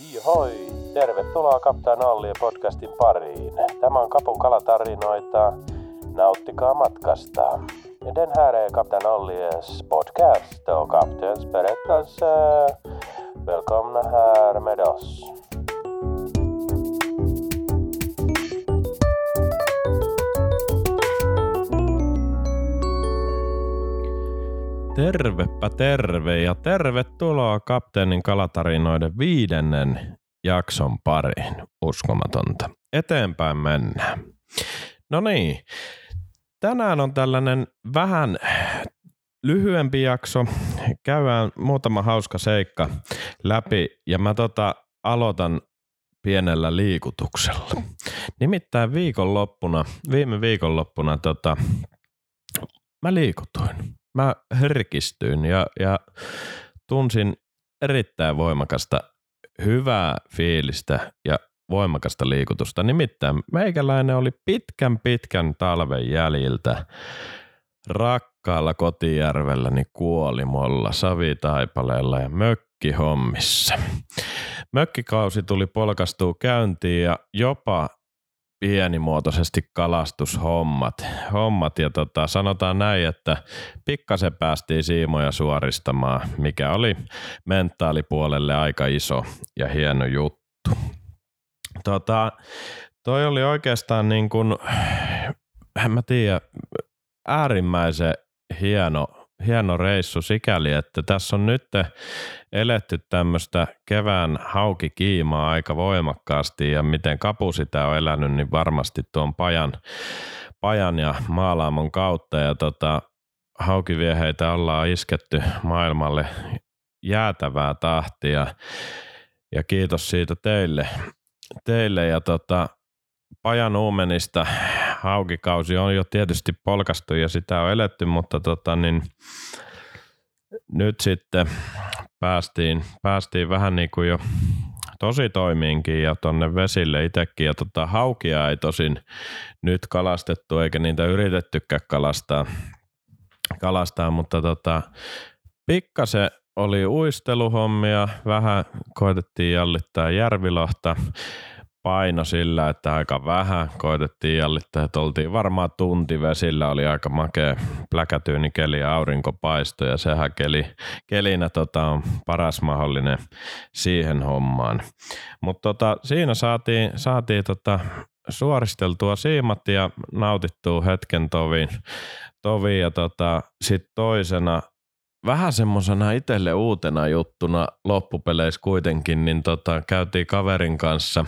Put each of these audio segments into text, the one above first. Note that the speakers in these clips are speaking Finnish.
Hoi, tervetuloa Kaptaan Allien podcastin pariin. Tämä on Kapun kalatarinoita. Nauttikaa matkasta. Den här är Kapten Ollies podcast och kaptens berättelse. Välkomna här med oss. Tervepä terve ja tervetuloa Kapteenin kalatarinoiden viidennen jakson pariin. Uskomatonta. Eteenpäin mennään. No niin, tänään on tällainen vähän lyhyempi jakso. Käydään muutama hauska seikka läpi ja mä tota aloitan pienellä liikutuksella. Nimittäin viikonloppuna, viime viikonloppuna tota, mä liikutuin mä herkistyin ja, ja tunsin erittäin voimakasta hyvää fiilistä ja voimakasta liikutusta. Nimittäin meikäläinen oli pitkän pitkän talven jäljiltä rakkaalla kotijärvelläni Kuolimolla, Savitaipaleella ja mökkihommissa. Mökkikausi tuli polkastua käyntiin ja jopa pienimuotoisesti kalastushommat. Hommat ja tota, sanotaan näin, että pikkasen päästiin siimoja suoristamaan, mikä oli mentaalipuolelle aika iso ja hieno juttu. Tota, toi oli oikeastaan niin kuin, en mä tiedä, äärimmäisen hieno hieno reissu sikäli, että tässä on nyt eletty tämmöistä kevään haukikiimaa aika voimakkaasti ja miten kapu sitä on elänyt, niin varmasti tuon pajan, pajan ja maalaamon kautta. Ja tota, haukivieheitä ollaan isketty maailmalle jäätävää tahtia ja kiitos siitä teille, teille. Ja tota, Pajan Uumenista haukikausi on jo tietysti polkastu ja sitä on eletty, mutta tota niin, nyt sitten päästiin, päästiin vähän niin kuin jo tosi toimiinkin ja tonne vesille itsekin. Ja tota, haukia ei tosin nyt kalastettu eikä niitä yritettykään kalastaa, kalastaa mutta tota, pikkasen oli uisteluhommia, vähän koitettiin jallittaa järvilohta paino sillä, että aika vähän koitettiin jallittaa, että oltiin varmaan tunti vesillä, oli aika makea pläkätyyni keli ja aurinkopaisto ja sehän keli, kelinä tota, on paras mahdollinen siihen hommaan. Mutta tota, siinä saatiin, saatiin tota, suoristeltua siimat ja nautittua hetken toviin, toviin ja tota, sitten toisena vähän semmoisena itselle uutena juttuna loppupeleissä kuitenkin, niin tota, käytiin kaverin kanssa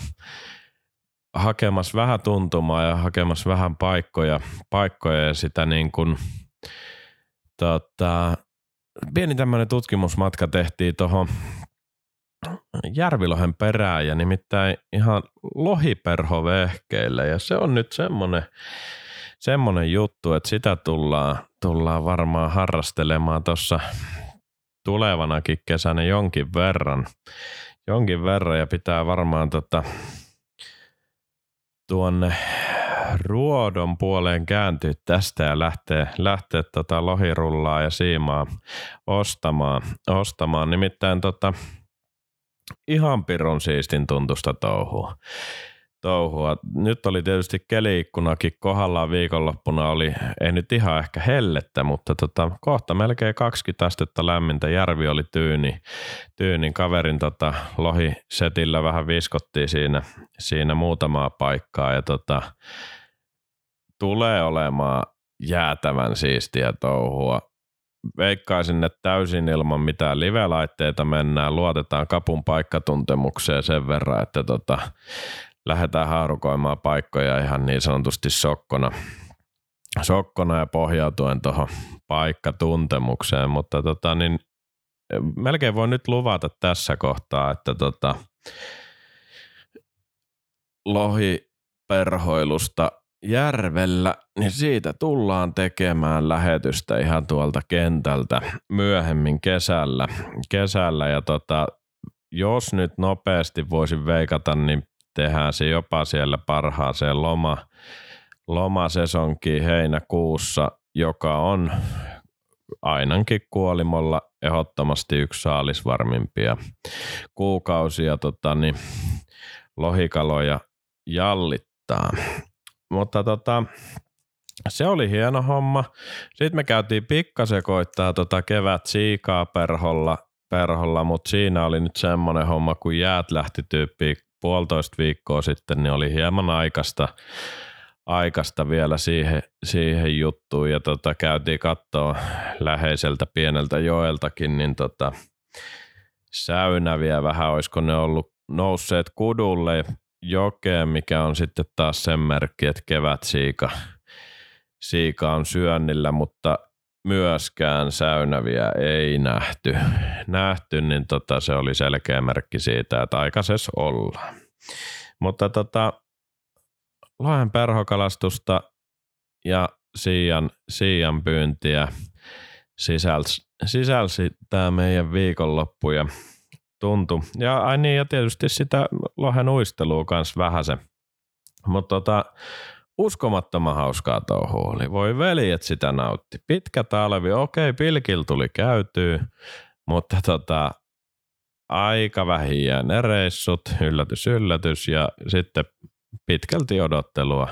hakemassa vähän tuntumaa ja hakemassa vähän paikkoja, paikkoja ja sitä niin kuin, tota, pieni tämmöinen tutkimusmatka tehtiin tuohon Järvilohen perään ja nimittäin ihan lohiperhovehkeille ja se on nyt semmoinen, semmoinen juttu, että sitä tullaan, tullaan varmaan harrastelemaan tuossa tulevanakin kesänä jonkin verran. Jonkin verran ja pitää varmaan tota, tuonne ruodon puoleen kääntyä tästä ja lähteä, lähteä tota lohirullaa ja siimaa ostamaan. ostamaan. Nimittäin tota, ihan pirun siistin tuntusta touhua touhua. Nyt oli tietysti keliikkunakin kohdallaan viikonloppuna oli, ei nyt ihan ehkä hellettä, mutta tota, kohta melkein 20 astetta lämmintä. Järvi oli tyyni, tyynin kaverin tota, lohisetillä vähän viskottiin siinä, siinä muutamaa paikkaa ja tota, tulee olemaan jäätävän siistiä touhua. Veikkaisin, että täysin ilman mitään live-laitteita mennään, luotetaan kapun paikkatuntemukseen sen verran, että tota, lähdetään haarukoimaan paikkoja ihan niin sanotusti sokkona, sokkona ja pohjautuen tuohon paikkatuntemukseen, mutta tota, niin melkein voi nyt luvata tässä kohtaa, että tota, lohiperhoilusta järvellä, niin siitä tullaan tekemään lähetystä ihan tuolta kentältä myöhemmin kesällä. kesällä ja tota, jos nyt nopeasti voisin veikata, niin tehdään se jopa siellä parhaaseen loma, lomasesonkiin heinäkuussa, joka on ainakin kuolimolla ehdottomasti yksi saalisvarmimpia kuukausia tota, niin, lohikaloja jallittaa. Mutta tota, se oli hieno homma. Sitten me käytiin pikkasen koittaa tota kevät siikaa perholla, perholla mutta siinä oli nyt semmoinen homma, kun jäät lähti tyyppiin puolitoista viikkoa sitten, niin oli hieman aikaista, aikaista vielä siihen, siihen juttuun. Ja tota, käytiin katsoa läheiseltä pieneltä joeltakin, niin tota, säynäviä vähän, olisiko ne ollut nousseet kudulle jokeen, mikä on sitten taas sen merkki, että kevät siika, siika on syönnillä, mutta myöskään säynäviä ei nähty, nähty niin tota, se oli selkeä merkki siitä, että aikaisessa ollaan. Mutta tota, lohen perhokalastusta ja siian, siian pyyntiä sisälsi, sisälsi tämä meidän viikonloppu ja tuntui. Ja, ai niin, ja tietysti sitä lohen uistelua kanssa vähän se. Mutta tota, uskomattoman hauskaa touhua oli. Voi veljet sitä nautti. Pitkä talvi, okei, pilkil tuli käytyy, mutta tota, aika vähiä ne reissut, yllätys, yllätys ja sitten pitkälti odottelua,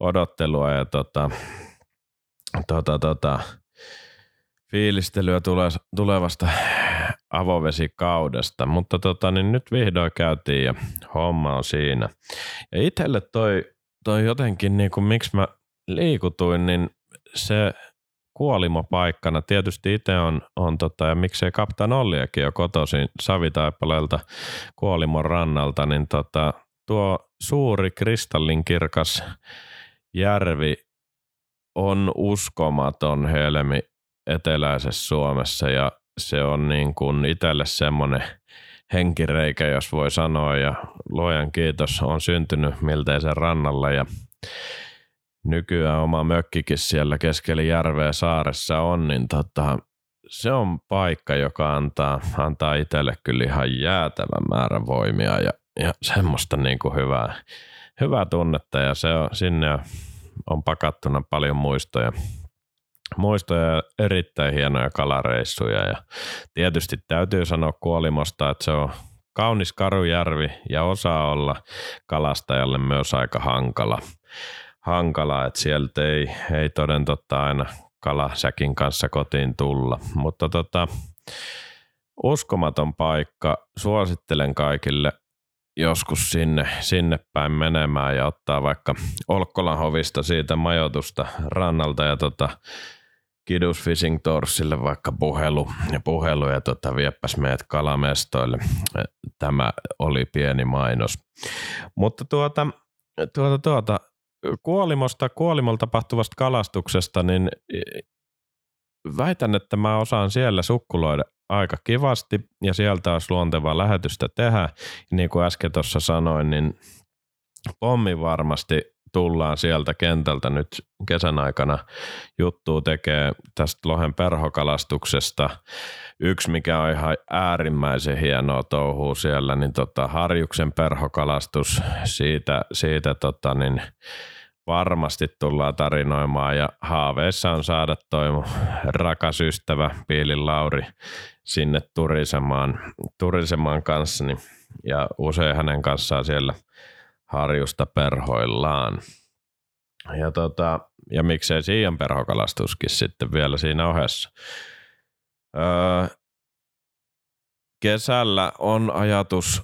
odottelua ja tota, tota, tota, fiilistelyä tulevasta avovesikaudesta, mutta tota, niin nyt vihdoin käytiin ja homma on siinä. Ja itselle toi, toi jotenkin, niin kuin, miksi mä liikutuin, niin se kuolimapaikkana. Tietysti itse on, on tota, ja miksei Kaptan Olliakin jo kotoisin Savitaipaleelta Kuolimon rannalta, niin tota, tuo suuri kristallinkirkas järvi on uskomaton helmi eteläisessä Suomessa ja se on niin kuin itselle semmoinen henkireikä, jos voi sanoa ja luojan kiitos on syntynyt miltei sen rannalla ja nykyään oma mökkikin siellä keskellä järveä saaressa on, niin tota, se on paikka, joka antaa, antaa itselle kyllä ihan jäätävän määrän voimia ja, ja semmoista niin kuin hyvää, hyvää tunnetta ja se on, sinne on pakattuna paljon muistoja, muistoja erittäin hienoja kalareissuja ja tietysti täytyy sanoa kuolimosta, että se on kaunis karujärvi ja osaa olla kalastajalle myös aika hankala hankala, että sieltä ei, ei toden totta aina kalasäkin kanssa kotiin tulla. Mutta tota, uskomaton paikka. Suosittelen kaikille joskus sinne, sinne päin menemään ja ottaa vaikka Olkkolan hovista siitä majoitusta rannalta ja tota, Kidus Fishing Torsille vaikka puhelu ja puhelu ja tota, vieppäs meidät kalamestoille. Tämä oli pieni mainos. Mutta tuota, tuota, tuota kuolimosta, kuolimalla tapahtuvasta kalastuksesta, niin väitän, että mä osaan siellä sukkuloida aika kivasti ja sieltä olisi luontevaa lähetystä tehdä. Niin kuin äsken tuossa sanoin, niin pommi varmasti tullaan sieltä kentältä nyt kesän aikana juttuu tekee tästä lohen perhokalastuksesta. Yksi, mikä on ihan äärimmäisen hienoa touhua siellä, niin tota Harjuksen perhokalastus, siitä, siitä tota niin, varmasti tullaan tarinoimaan ja haaveissa on saada toi rakas ystävä Piilin Lauri sinne turisemaan, turisemaan kanssani ja usein hänen kanssaan siellä harjusta perhoillaan. Ja, tota, ja miksei siian perhokalastuskin sitten vielä siinä ohessa. Öö, kesällä on ajatus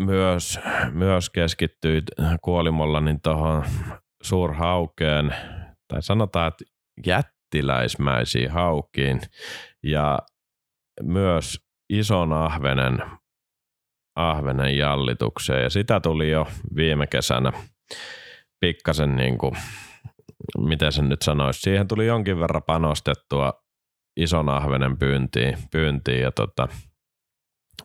myös, myös keskittyy kuolimolla niin tuohon suurhaukeen, tai sanotaan, että jättiläismäisiin haukiin ja myös ison ahvenen, ahvenen jallitukseen. Ja sitä tuli jo viime kesänä pikkasen niin kuin, miten sen nyt sanoisi, siihen tuli jonkin verran panostettua ison ahvenen pyyntiin, pyyntiin ja tota,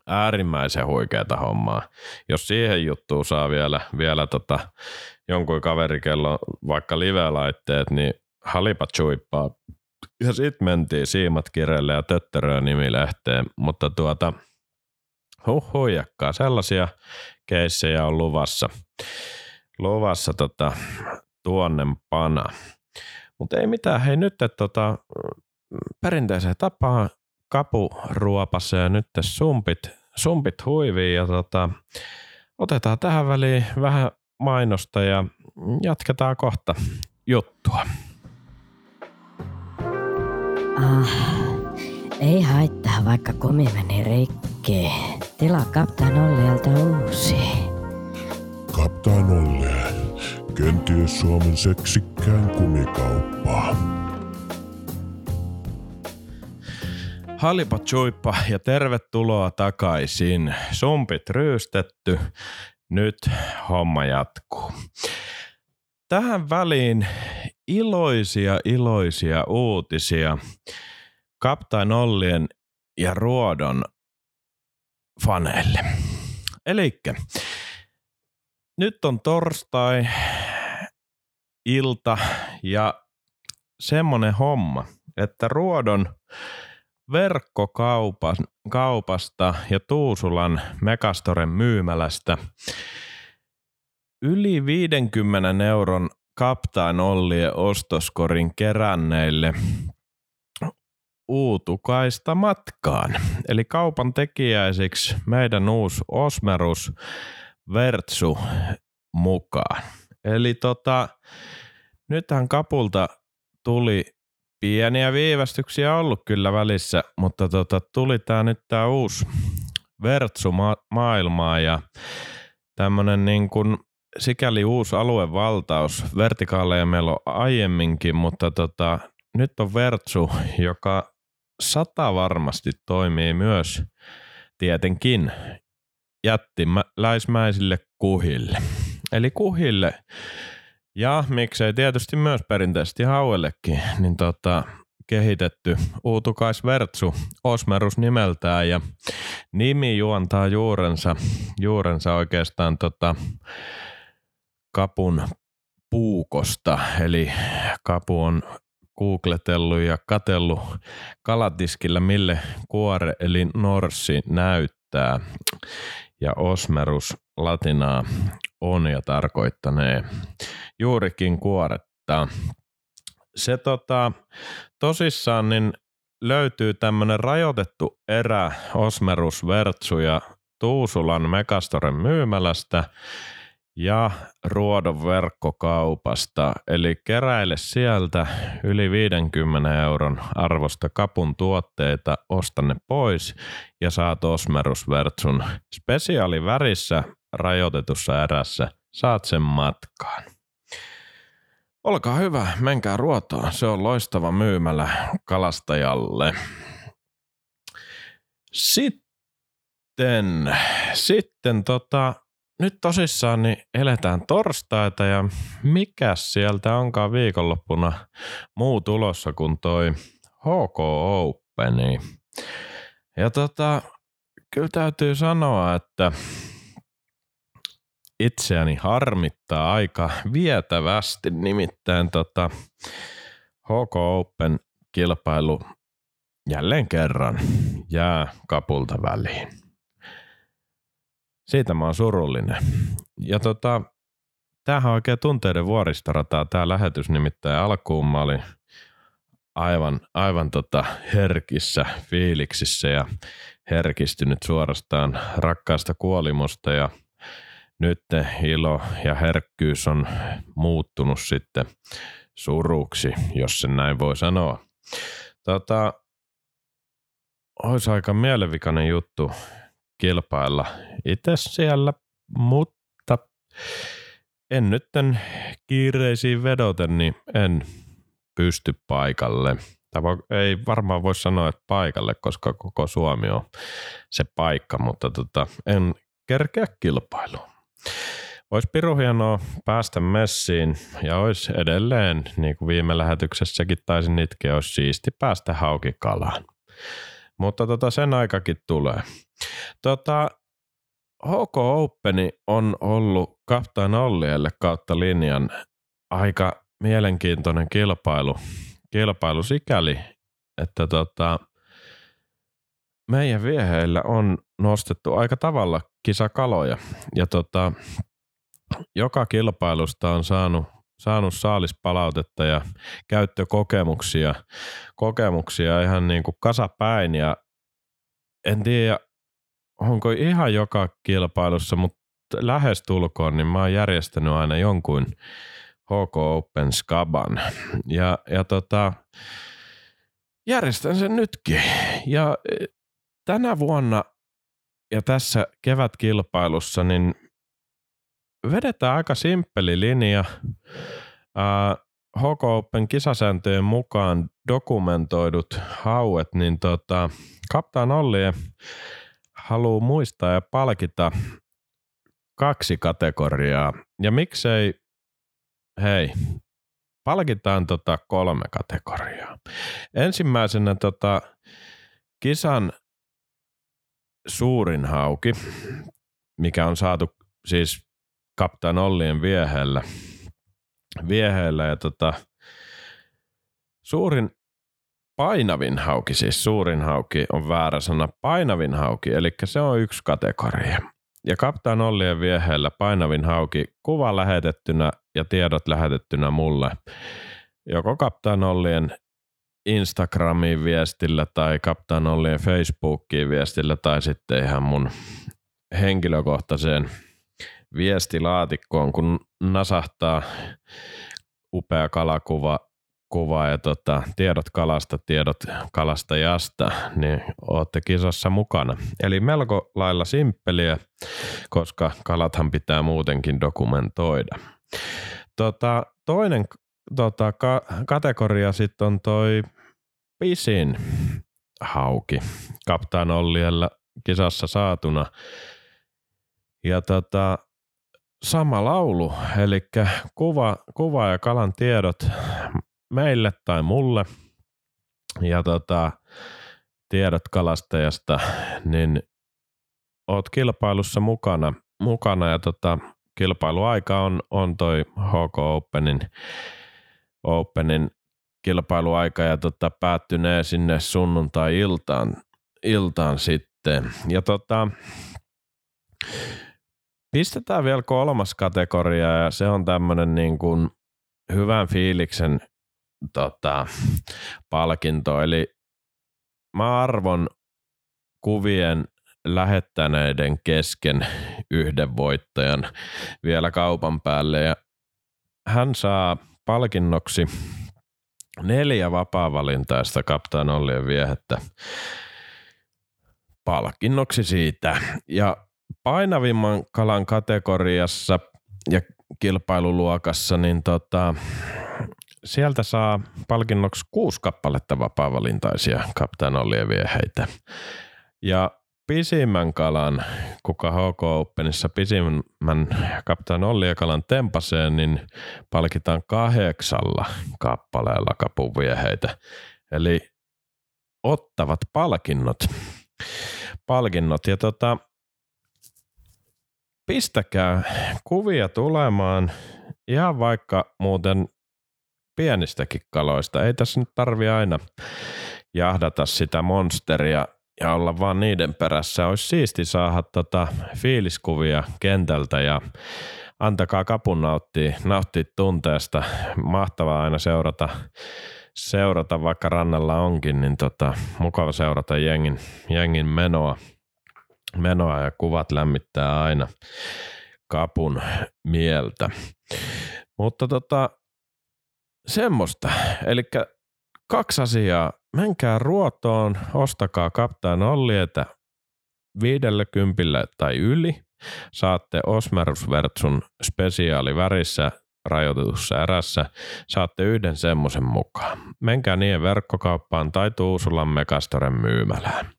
äärimmäisen huikeata hommaa. Jos siihen juttuun saa vielä, vielä tota, jonkun kaverikello vaikka live-laitteet, niin halipat chuippaa. Ja sitten mentiin siimat kirelle ja töttöröä nimilehteen, mutta tuota, huh huijakkaa, sellaisia keissejä on luvassa. Luvassa tota, tuonnempana. Mutta ei mitään, hei nyt, tota, perinteiseen tapaan kapu ruopassa ja nyt sumpit, sumpit huivii ja tota, otetaan tähän väliin vähän mainosta ja jatketaan kohta juttua. Ah, ei haittaa, vaikka kumi meni rikki. Tilaa Kaptaan Ollialta uusi. Kaptaan Ollia. Kenties Suomen seksikkään kumikauppa. Halipa chuippa ja tervetuloa takaisin. Sumpit ryystetty. Nyt homma jatkuu. Tähän väliin iloisia, iloisia uutisia Kaptain Ollien ja Ruodon faneille. Elikkä nyt on torstai ilta ja semmonen homma, että Ruodon verkkokaupasta ja Tuusulan Megastoren myymälästä yli 50 euron Kaptain Ollien ostoskorin keränneille uutukaista matkaan. Eli kaupan tekijäisiksi meidän uusi Osmerus Vertsu mukaan. Eli tota, nythän kapulta tuli pieniä viivästyksiä ollut kyllä välissä, mutta tota, tuli tää nyt tää uusi Vertsu ma- maailmaa ja tämmönen niin kuin sikäli uusi aluevaltaus. Vertikaaleja meillä on aiemminkin, mutta tota, nyt on Vertsu, joka sata varmasti toimii myös tietenkin jättiläismäisille kuhille. Eli kuhille ja miksei tietysti myös perinteisesti hauellekin, niin tota, kehitetty uutukaisvertsu Osmerus nimeltään ja nimi juontaa juurensa, juurensa oikeastaan tota, kapun puukosta, eli kapu on googletellut ja katellut kalatiskillä, mille kuore eli norssi näyttää. Ja osmerus latinaa on ja tarkoittanee juurikin kuoretta. Se tota, tosissaan niin löytyy tämmöinen rajoitettu erä Osmerus Vertsu ja Tuusulan Megastoren myymälästä – ja Ruodon verkkokaupasta. Eli keräile sieltä yli 50 euron arvosta kapun tuotteita, osta ne pois ja saat Osmerusvertsun spesiaalivärissä rajoitetussa erässä. Saat sen matkaan. Olkaa hyvä, menkää ruotoon. Se on loistava myymälä kalastajalle. Sitten, sitten tota, nyt tosissaan niin eletään torstaita ja mikä sieltä onkaan viikonloppuna muu tulossa kuin toi HK Openi. Ja tota, kyllä täytyy sanoa, että itseäni harmittaa aika vietävästi, nimittäin tota HK Open kilpailu jälleen kerran jää kapulta väliin. Siitä mä oon surullinen. Ja tota, tämähän on oikein tunteiden vuoristorataa tämä lähetys, nimittäin alkuun mä olin aivan, aivan tota herkissä fiiliksissä ja herkistynyt suorastaan rakkaasta kuolimosta ja nyt ilo ja herkkyys on muuttunut sitten suruksi, jos sen näin voi sanoa. Tota, olisi aika mielenvikainen juttu, kilpailla itse siellä, mutta en nyt kiireisiin vedoten, niin en pysty paikalle. Tai ei varmaan voi sanoa, että paikalle, koska koko Suomi on se paikka, mutta tota, en kerkeä kilpailuun. Olisi piru hienoa päästä messiin ja olisi edelleen, niin kuin viime lähetyksessäkin taisin itkeä, olisi siisti päästä haukikalaan. Mutta tota, sen aikakin tulee. Tota, HK Openi on ollut Kaptain Ollielle kautta linjan aika mielenkiintoinen kilpailu, kilpailu sikäli, että tota, meidän vieheillä on nostettu aika tavalla kisakaloja ja tota, joka kilpailusta on saanut saanut saalispalautetta ja käyttökokemuksia kokemuksia ihan niin kuin kasapäin ja en tiedä, onko ihan joka kilpailussa, mutta lähes tulkoon, niin mä oon järjestänyt aina jonkun HK Open Skaban. Ja, ja tota, järjestän sen nytkin. Ja e, tänä vuonna ja tässä kevätkilpailussa niin vedetään aika simppeli linja. HK Open kisasääntöjen mukaan dokumentoidut hauet, niin tota, Kaptaan Olli haluaa muistaa ja palkita kaksi kategoriaa. Ja miksei, hei, palkitaan tota kolme kategoriaa. Ensimmäisenä tota, kisan suurin hauki, mikä on saatu siis kaptaan Ollien vieheellä. vieheellä ja tota, suurin painavin hauki, siis suurin hauki on väärä sana, painavin hauki, eli se on yksi kategoria. Ja kaptaan Ollien vieheellä painavin hauki, kuva lähetettynä ja tiedot lähetettynä mulle. Joko kaptaan Ollien Instagramiin viestillä tai kaptaan Ollien Facebookiin viestillä tai sitten ihan mun henkilökohtaiseen viestilaatikkoon, kun nasahtaa upea kalakuva kuva ja tota, tiedot kalasta, tiedot kalastajasta, niin olette kisassa mukana. Eli melko lailla simppeliä, koska kalathan pitää muutenkin dokumentoida. Tota, toinen tota, ka- kategoria sitten on toi pisin hauki kaptaan Olliella kisassa saatuna. Ja tota, sama laulu, eli kuva, kuva ja kalan tiedot meille tai mulle ja tota, tiedot kalastajasta, niin oot kilpailussa mukana, mukana ja tota, kilpailuaika on, on toi HK Openin, Openin kilpailuaika ja tota, päättynee sinne sunnuntai-iltaan iltaan sitten. Ja tota, pistetään vielä kolmas kategoria ja se on tämmöinen niin kuin hyvän fiiliksen tota, palkinto. Eli mä arvon kuvien lähettäneiden kesken yhden voittajan vielä kaupan päälle ja hän saa palkinnoksi neljä vapaa-valintaista kaptaan Ollien viehettä palkinnoksi siitä. Ja painavimman kalan kategoriassa ja kilpailuluokassa, niin tota, sieltä saa palkinnoksi kuusi kappaletta vapaa-valintaisia kaptaan Ollien vieheitä. Ja pisimmän kalan, kuka HK Openissa pisimmän kaptaan Olli ja kalan tempaseen, niin palkitaan kahdeksalla kappaleella kapuvieheitä. Eli ottavat palkinnot. palkinnot. Ja tota, pistäkää kuvia tulemaan ihan vaikka muuten pienistäkin kaloista. Ei tässä nyt tarvi aina jahdata sitä monsteria ja olla vaan niiden perässä. Olisi siisti saada tota fiiliskuvia kentältä ja antakaa kapun nauttia, nauttia tunteesta. Mahtavaa aina seurata, seurata vaikka rannalla onkin, niin tota, mukava seurata jengin, jengin menoa, menoa ja kuvat lämmittää aina kapun mieltä. Mutta tota, semmoista. Eli kaksi asiaa. Menkää ruotoon, ostakaa kaptaan Ollietä viidellä kympillä tai yli. Saatte Osmerusvertsun spesiaalivärissä rajoitetussa erässä. Saatte yhden semmoisen mukaan. Menkää niiden verkkokauppaan tai Tuusulan Megastoren myymälään.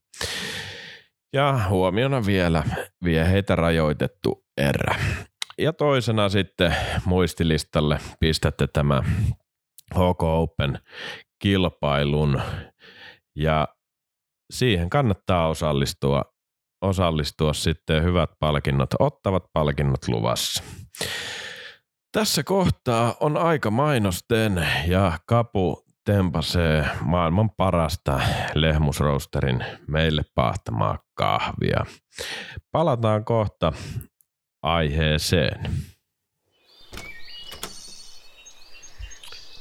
Ja huomiona vielä vieheitä rajoitettu erä. Ja toisena sitten muistilistalle pistätte tämä HK Open kilpailun ja siihen kannattaa osallistua, osallistua sitten hyvät palkinnot, ottavat palkinnot luvassa. Tässä kohtaa on aika mainosten ja Kapu tempasee maailman parasta lehmusroosterin meille pahtamaa kahvia. Palataan kohta aiheeseen.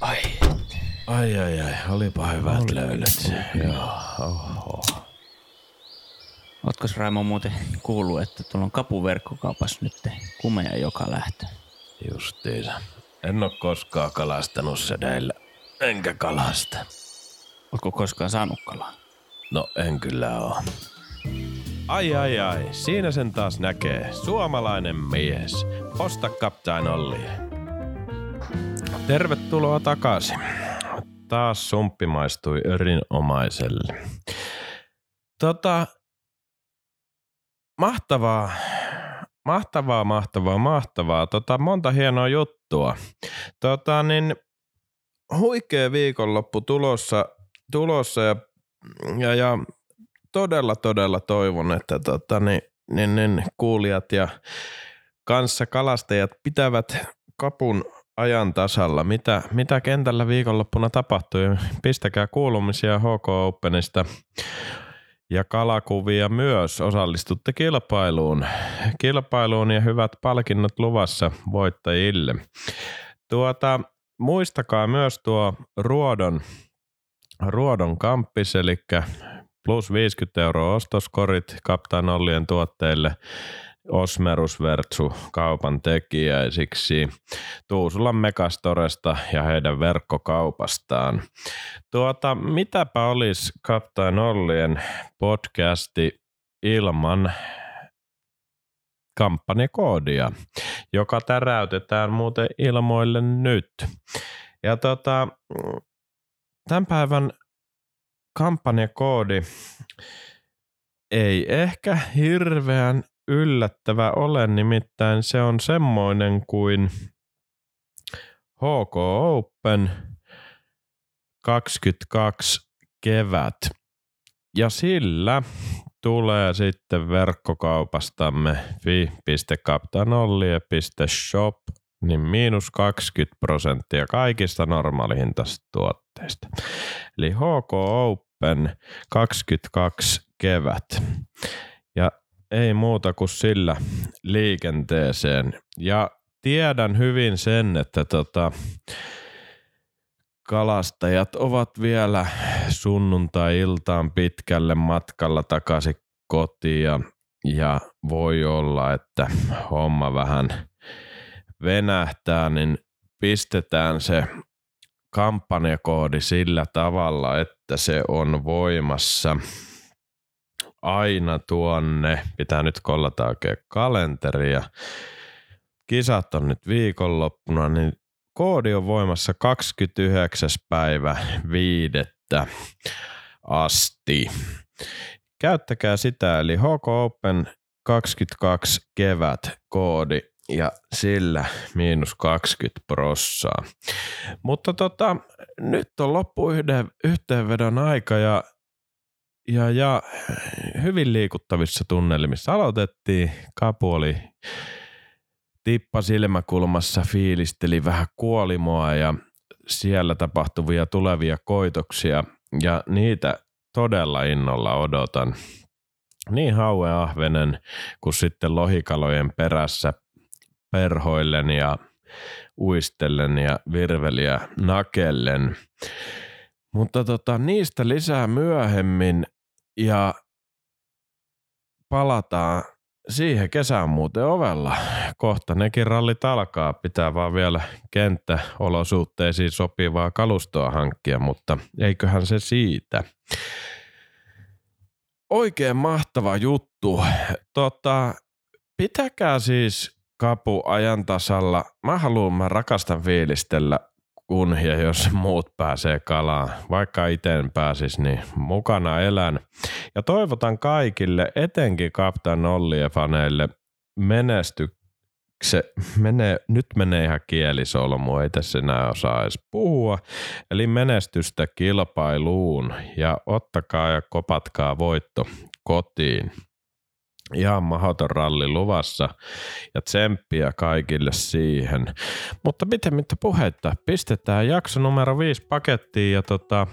Ai ai ai, olipa hyvät löydöt. Joo, oho. Ootko Raimo muuten kuullut, että tuolla on kapuverkkokaupassa nyt kumea joka lähtö? Justiinsa. En oo koskaan kalastanut sedeillä. Enkä kalasta. Ootko koskaan saanut kalaa? No en kyllä oo. Ai ai ai, siinä sen taas näkee. Suomalainen mies. Osta Captain Olli. Tervetuloa takaisin. Taas sumppi maistui erinomaiselle. Tota, mahtavaa, mahtavaa, mahtavaa, mahtavaa. Tota, monta hienoa juttua. Tota, niin huikea viikonloppu tulossa, tulossa ja, ja, ja todella, todella toivon, että tota, niin, niin, niin, kuulijat ja kanssa kalastajat pitävät kapun ajan tasalla. Mitä, mitä kentällä viikonloppuna tapahtui? Pistäkää kuulumisia HK Openista ja kalakuvia myös. Osallistutte kilpailuun. Kilpailuun ja hyvät palkinnot luvassa voittajille. Tuota, muistakaa myös tuo Ruodon, Ruodon kamppis, eli plus 50 euroa ostoskorit Kaptaan Ollien tuotteille Osmerus Vertsu kaupan tekijäisiksi Tuusulan Megastoresta ja heidän verkkokaupastaan. Tuota, mitäpä olisi Kaptain Ollien podcasti ilman kampanjakoodia, joka täräytetään muuten ilmoille nyt. Ja tota, tämän päivän kampanjakoodi ei ehkä hirveän yllättävä ole, nimittäin se on semmoinen kuin HK Open 22 kevät. Ja sillä tulee sitten verkkokaupastamme fi.kaptanollie.shop niin miinus 20 prosenttia kaikista normaalihintaisista tuotteista. Eli HK Open 22 kevät. Ja ei muuta kuin sillä liikenteeseen. Ja tiedän hyvin sen, että tota, kalastajat ovat vielä sunnuntai-iltaan pitkälle matkalla takaisin kotiin ja, ja voi olla, että homma vähän venähtää, niin pistetään se kampanjakoodi sillä tavalla, että se on voimassa aina tuonne, pitää nyt kollata oikein kalenteria. Kisat on nyt viikonloppuna, niin koodi on voimassa 29. päivä viidettä asti. Käyttäkää sitä, eli HK Open 22 kevät koodi ja sillä miinus 20 prossaa. Mutta tota, nyt on loppu yhden, yhteenvedon aika ja, ja, ja hyvin liikuttavissa tunnelmissa aloitettiin. Kapu oli tippa silmäkulmassa, fiilisteli vähän kuolimoa ja siellä tapahtuvia tulevia koitoksia ja niitä todella innolla odotan. Niin haue ahvenen kuin sitten lohikalojen perässä perhoillen ja uistellen ja virveliä nakellen. Mutta tota, niistä lisää myöhemmin ja palataan siihen kesään muuten ovella. Kohta nekin rallit alkaa. Pitää vaan vielä kenttäolosuhteisiin sopivaa kalustoa hankkia, mutta eiköhän se siitä. Oikein mahtava juttu. Tota, pitäkää siis kapu ajan tasalla. Mä haluan, mä rakastan fiilistellä, kun ja jos muut pääsee kalaan. Vaikka itse pääsis, niin mukana elän. Ja toivotan kaikille, etenkin Kaptan Ollien faneille, menesty se menee, nyt menee ihan kielisolmu, ei tässä enää osaa edes puhua. Eli menestystä kilpailuun ja ottakaa ja kopatkaa voitto kotiin ihan mahdoton ralli luvassa ja tsemppiä kaikille siihen. Mutta miten mitä puhetta, pistetään jakso numero 5 pakettiin ja tota,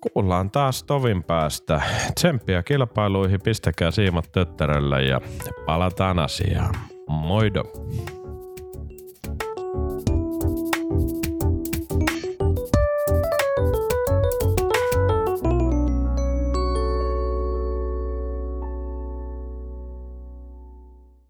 kuullaan taas tovin päästä. Tsemppiä kilpailuihin, pistäkää siimat töttäröllä ja palataan asiaan. Moido!